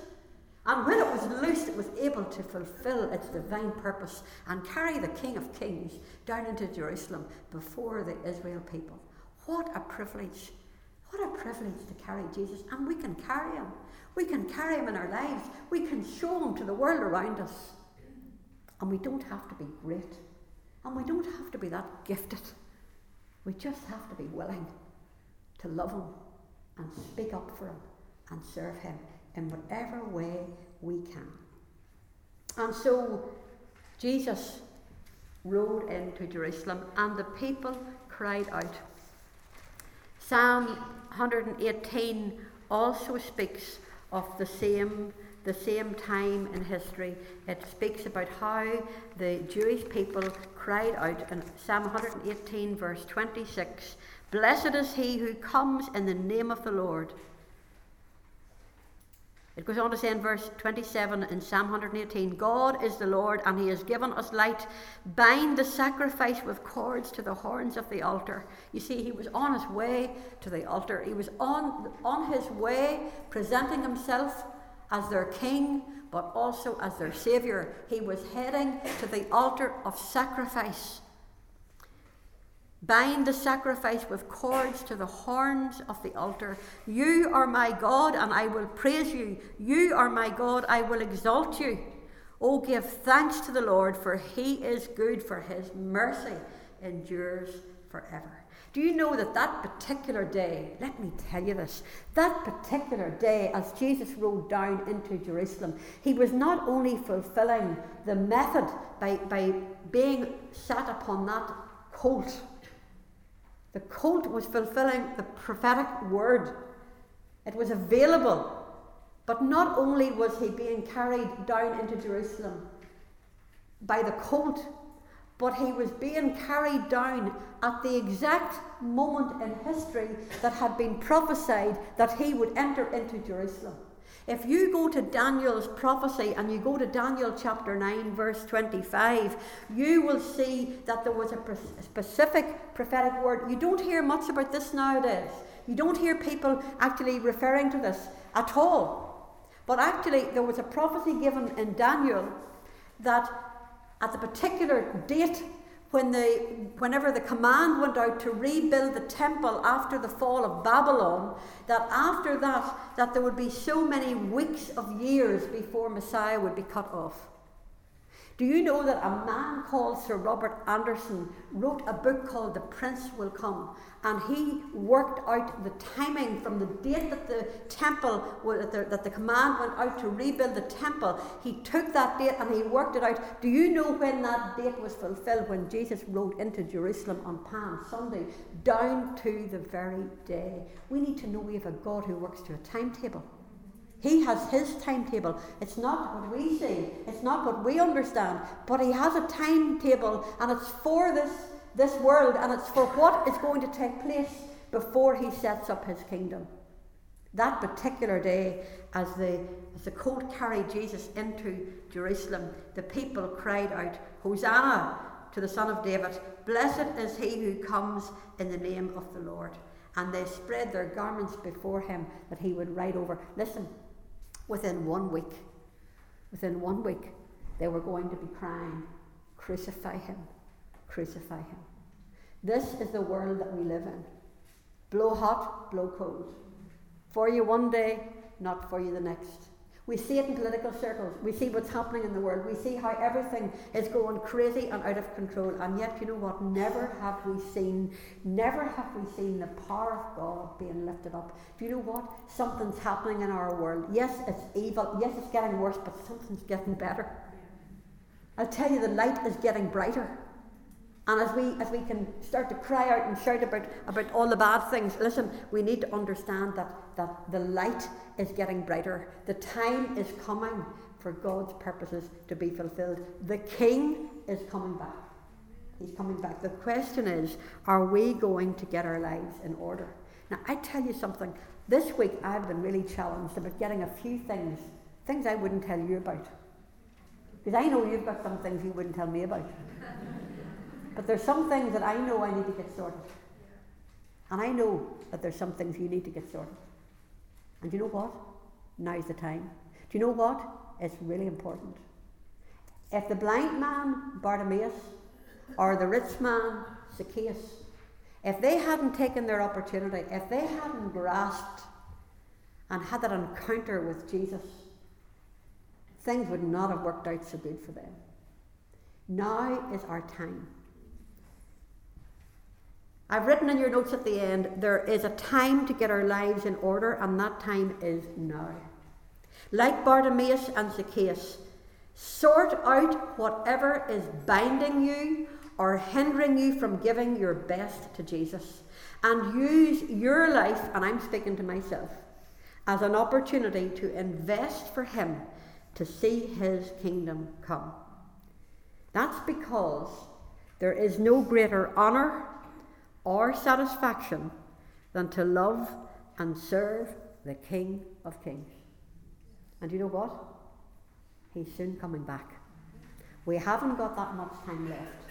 And when it was loosed, it was able to fulfill its divine purpose and carry the King of Kings down into Jerusalem before the Israel people. What a privilege! What a privilege to carry Jesus. And we can carry him. We can carry him in our lives. We can show him to the world around us. And we don't have to be great. And we don't have to be that gifted. We just have to be willing to love Him and speak up for Him and serve Him in whatever way we can. And so Jesus rode into Jerusalem and the people cried out. Psalm 118 also speaks of the same the same time in history. It speaks about how the Jewish people cried out in Psalm 118, verse 26 Blessed is he who comes in the name of the Lord. It goes on to say in verse 27 in Psalm 118 God is the Lord, and he has given us light. Bind the sacrifice with cords to the horns of the altar. You see, he was on his way to the altar. He was on, on his way, presenting himself as their king, but also as their saviour. He was heading to the altar of sacrifice. Bind the sacrifice with cords to the horns of the altar. You are my God, and I will praise you. You are my God, I will exalt you. Oh, give thanks to the Lord, for he is good, for his mercy endures forever. Do you know that that particular day, let me tell you this, that particular day as Jesus rode down into Jerusalem, he was not only fulfilling the method by, by being sat upon that colt, the colt was fulfilling the prophetic word. It was available. But not only was he being carried down into Jerusalem by the colt, but he was being carried down at the exact moment in history that had been prophesied that he would enter into Jerusalem. If you go to Daniel's prophecy and you go to Daniel chapter 9, verse 25, you will see that there was a specific prophetic word. You don't hear much about this nowadays. You don't hear people actually referring to this at all. But actually, there was a prophecy given in Daniel that at the particular date when the, whenever the command went out to rebuild the temple after the fall of Babylon, that after that, that there would be so many weeks of years before Messiah would be cut off. Do you know that a man called Sir Robert Anderson wrote a book called The Prince Will Come? And he worked out the timing from the date that the temple, that the, that the command went out to rebuild the temple. He took that date and he worked it out. Do you know when that date was fulfilled? When Jesus rode into Jerusalem on Palm Sunday, down to the very day. We need to know we have a God who works to a timetable. He has his timetable. It's not what we see, it's not what we understand, but he has a timetable and it's for this, this world and it's for what is going to take place before he sets up his kingdom. That particular day, as the, as the colt carried Jesus into Jerusalem, the people cried out, Hosanna to the Son of David! Blessed is he who comes in the name of the Lord. And they spread their garments before him that he would ride over. Listen, within one week, within one week, they were going to be crying, Crucify him, crucify him. This is the world that we live in. Blow hot, blow cold. For you one day, not for you the next. We see it in political circles. We see what's happening in the world. We see how everything is going crazy and out of control. And yet, you know what? Never have we seen, never have we seen the power of God being lifted up. Do you know what? Something's happening in our world. Yes, it's evil. Yes, it's getting worse, but something's getting better. I'll tell you, the light is getting brighter. And as we as we can start to cry out and shout about, about all the bad things, listen, we need to understand that, that the light is getting brighter. The time is coming for God's purposes to be fulfilled. The King is coming back. He's coming back. The question is, are we going to get our lives in order? Now I tell you something, this week I've been really challenged about getting a few things, things I wouldn't tell you about. Because I know you've got some things you wouldn't tell me about. But there's some things that I know I need to get sorted. And I know that there's some things you need to get sorted. And you know what? Now's the time. Do you know what? It's really important. If the blind man, Bartimaeus, or the rich man, Zacchaeus, if they hadn't taken their opportunity, if they hadn't grasped and had that encounter with Jesus, things would not have worked out so good for them. Now is our time. I've written in your notes at the end there is a time to get our lives in order, and that time is now. Like Bartimaeus and Zacchaeus, sort out whatever is binding you or hindering you from giving your best to Jesus, and use your life, and I'm speaking to myself, as an opportunity to invest for Him to see His kingdom come. That's because there is no greater honour or satisfaction than to love and serve the King of Kings. And you know what? He's soon coming back. We haven't got that much time left.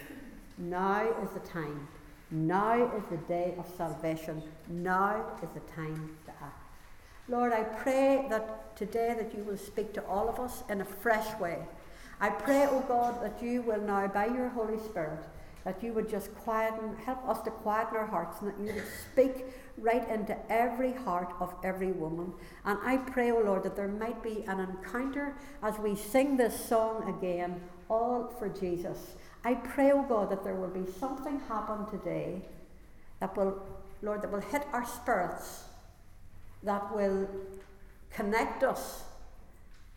Now is the time. Now is the day of salvation. Now is the time to act. Lord, I pray that today that you will speak to all of us in a fresh way. I pray, O oh God, that you will now, by your Holy Spirit, that you would just quieten, help us to quieten our hearts, and that you would speak right into every heart of every woman. And I pray, O oh Lord, that there might be an encounter as we sing this song again, all for Jesus. I pray, O oh God, that there will be something happen today that will, Lord, that will hit our spirits, that will connect us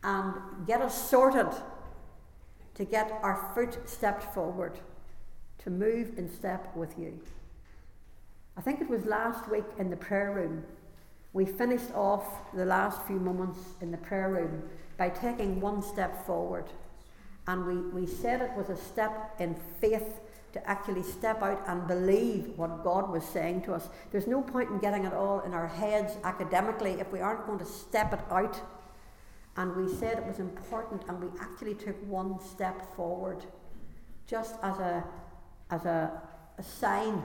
and get us sorted to get our foot stepped forward to move in step with you. I think it was last week in the prayer room, we finished off the last few moments in the prayer room by taking one step forward. And we, we said it was a step in faith to actually step out and believe what God was saying to us. There's no point in getting it all in our heads academically if we aren't going to step it out. And we said it was important, and we actually took one step forward just as a as a, a sign,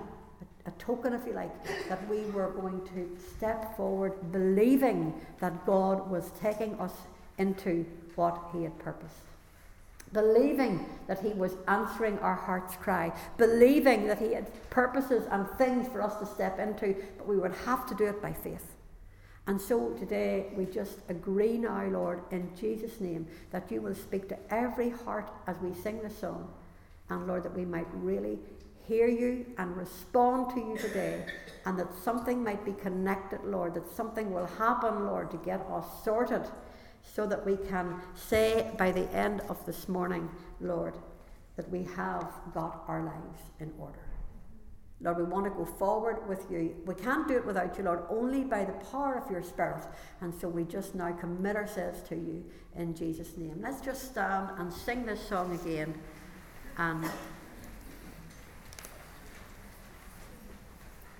a, a token, if you like, that we were going to step forward believing that God was taking us into what He had purposed believing that He was answering our heart's cry, believing that He had purposes and things for us to step into, but we would have to do it by faith. And so today we just agree now, Lord, in Jesus' name, that you will speak to every heart as we sing the song. And Lord, that we might really hear you and respond to you today, and that something might be connected, Lord, that something will happen, Lord, to get us sorted so that we can say by the end of this morning, Lord, that we have got our lives in order. Lord, we want to go forward with you. We can't do it without you, Lord, only by the power of your Spirit. And so we just now commit ourselves to you in Jesus' name. Let's just stand and sing this song again. And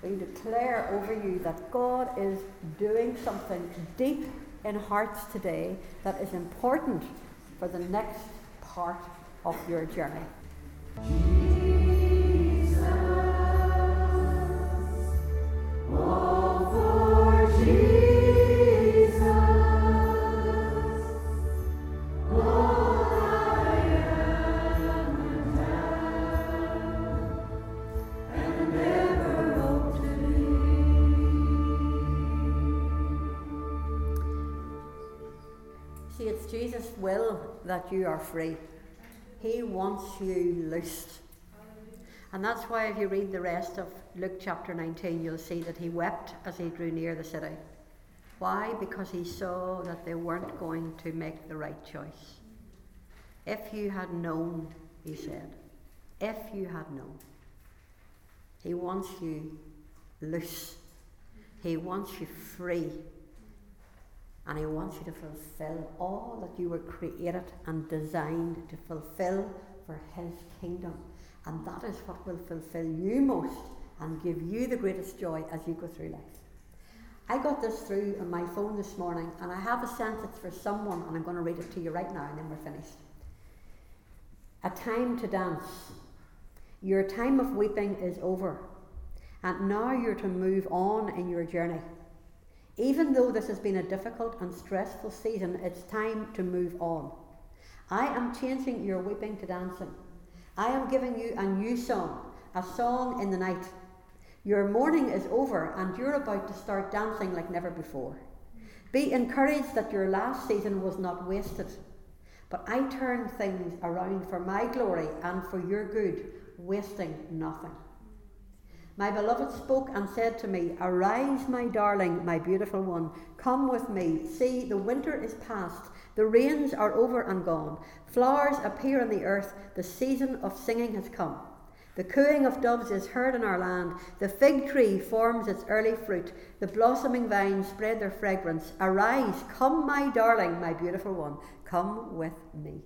we declare over you that God is doing something deep in hearts today that is important for the next part of your journey. You are free. He wants you loosed. And that's why, if you read the rest of Luke chapter 19, you'll see that he wept as he drew near the city. Why? Because he saw that they weren't going to make the right choice. If you had known, he said, if you had known, he wants you loose, he wants you free, and he wants you to fulfill all that you were created and designed to fulfill for his kingdom. And that is what will fulfill you most and give you the greatest joy as you go through life. I got this through on my phone this morning, and I have a sentence for someone, and I'm going to read it to you right now, and then we're finished. A time to dance. Your time of weeping is over, and now you're to move on in your journey. Even though this has been a difficult and stressful season, it's time to move on. I am changing your weeping to dancing. I am giving you a new song, a song in the night. Your mourning is over and you're about to start dancing like never before. Be encouraged that your last season was not wasted. But I turn things around for my glory and for your good, wasting nothing. My beloved spoke and said to me, Arise, my darling, my beautiful one, come with me. See, the winter is past, the rains are over and gone. Flowers appear on the earth, the season of singing has come. The cooing of doves is heard in our land. The fig tree forms its early fruit. The blossoming vines spread their fragrance. Arise, come, my darling, my beautiful one, come with me.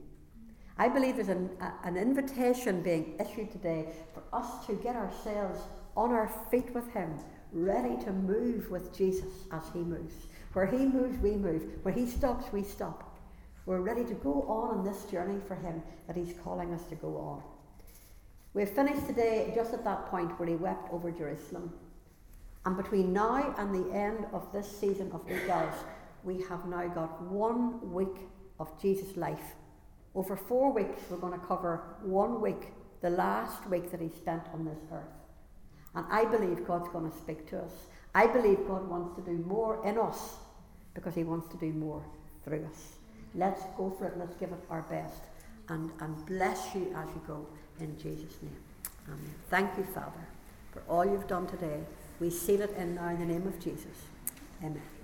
I believe there's an, a, an invitation being issued today for us to get ourselves on our feet with Him, ready to move with Jesus as He moves. Where He moves, we move. Where He stops, we stop. We're ready to go on in this journey for Him that He's calling us to go on. We've finished today just at that point where He wept over Jerusalem. And between now and the end of this season of Eagles, we have now got one week of Jesus' life. Over four weeks, we're going to cover one week, the last week that He spent on this earth. And I believe God's going to speak to us. I believe God wants to do more in us because He wants to do more through us. Let's go for it. Let's give it our best. And, and bless you as you go in Jesus' name. Amen. Thank you, Father, for all you've done today. We seal it in now in the name of Jesus. Amen.